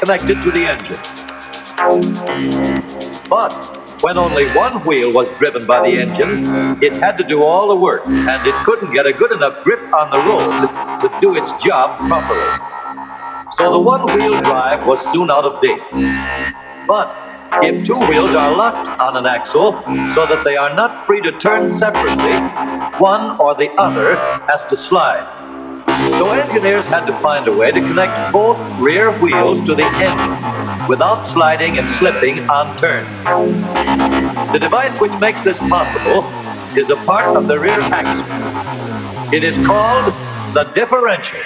connected to the engine. But when only one wheel was driven by the engine, it had to do all the work and it couldn't get a good enough grip on the road to do its job properly. So the one wheel drive was soon out of date. But if two wheels are locked on an axle so that they are not free to turn separately, one or the other has to slide. So engineers had to find a way to connect both rear wheels to the engine without sliding and slipping on turns. The device which makes this possible is a part of the rear axle. It is called the differential.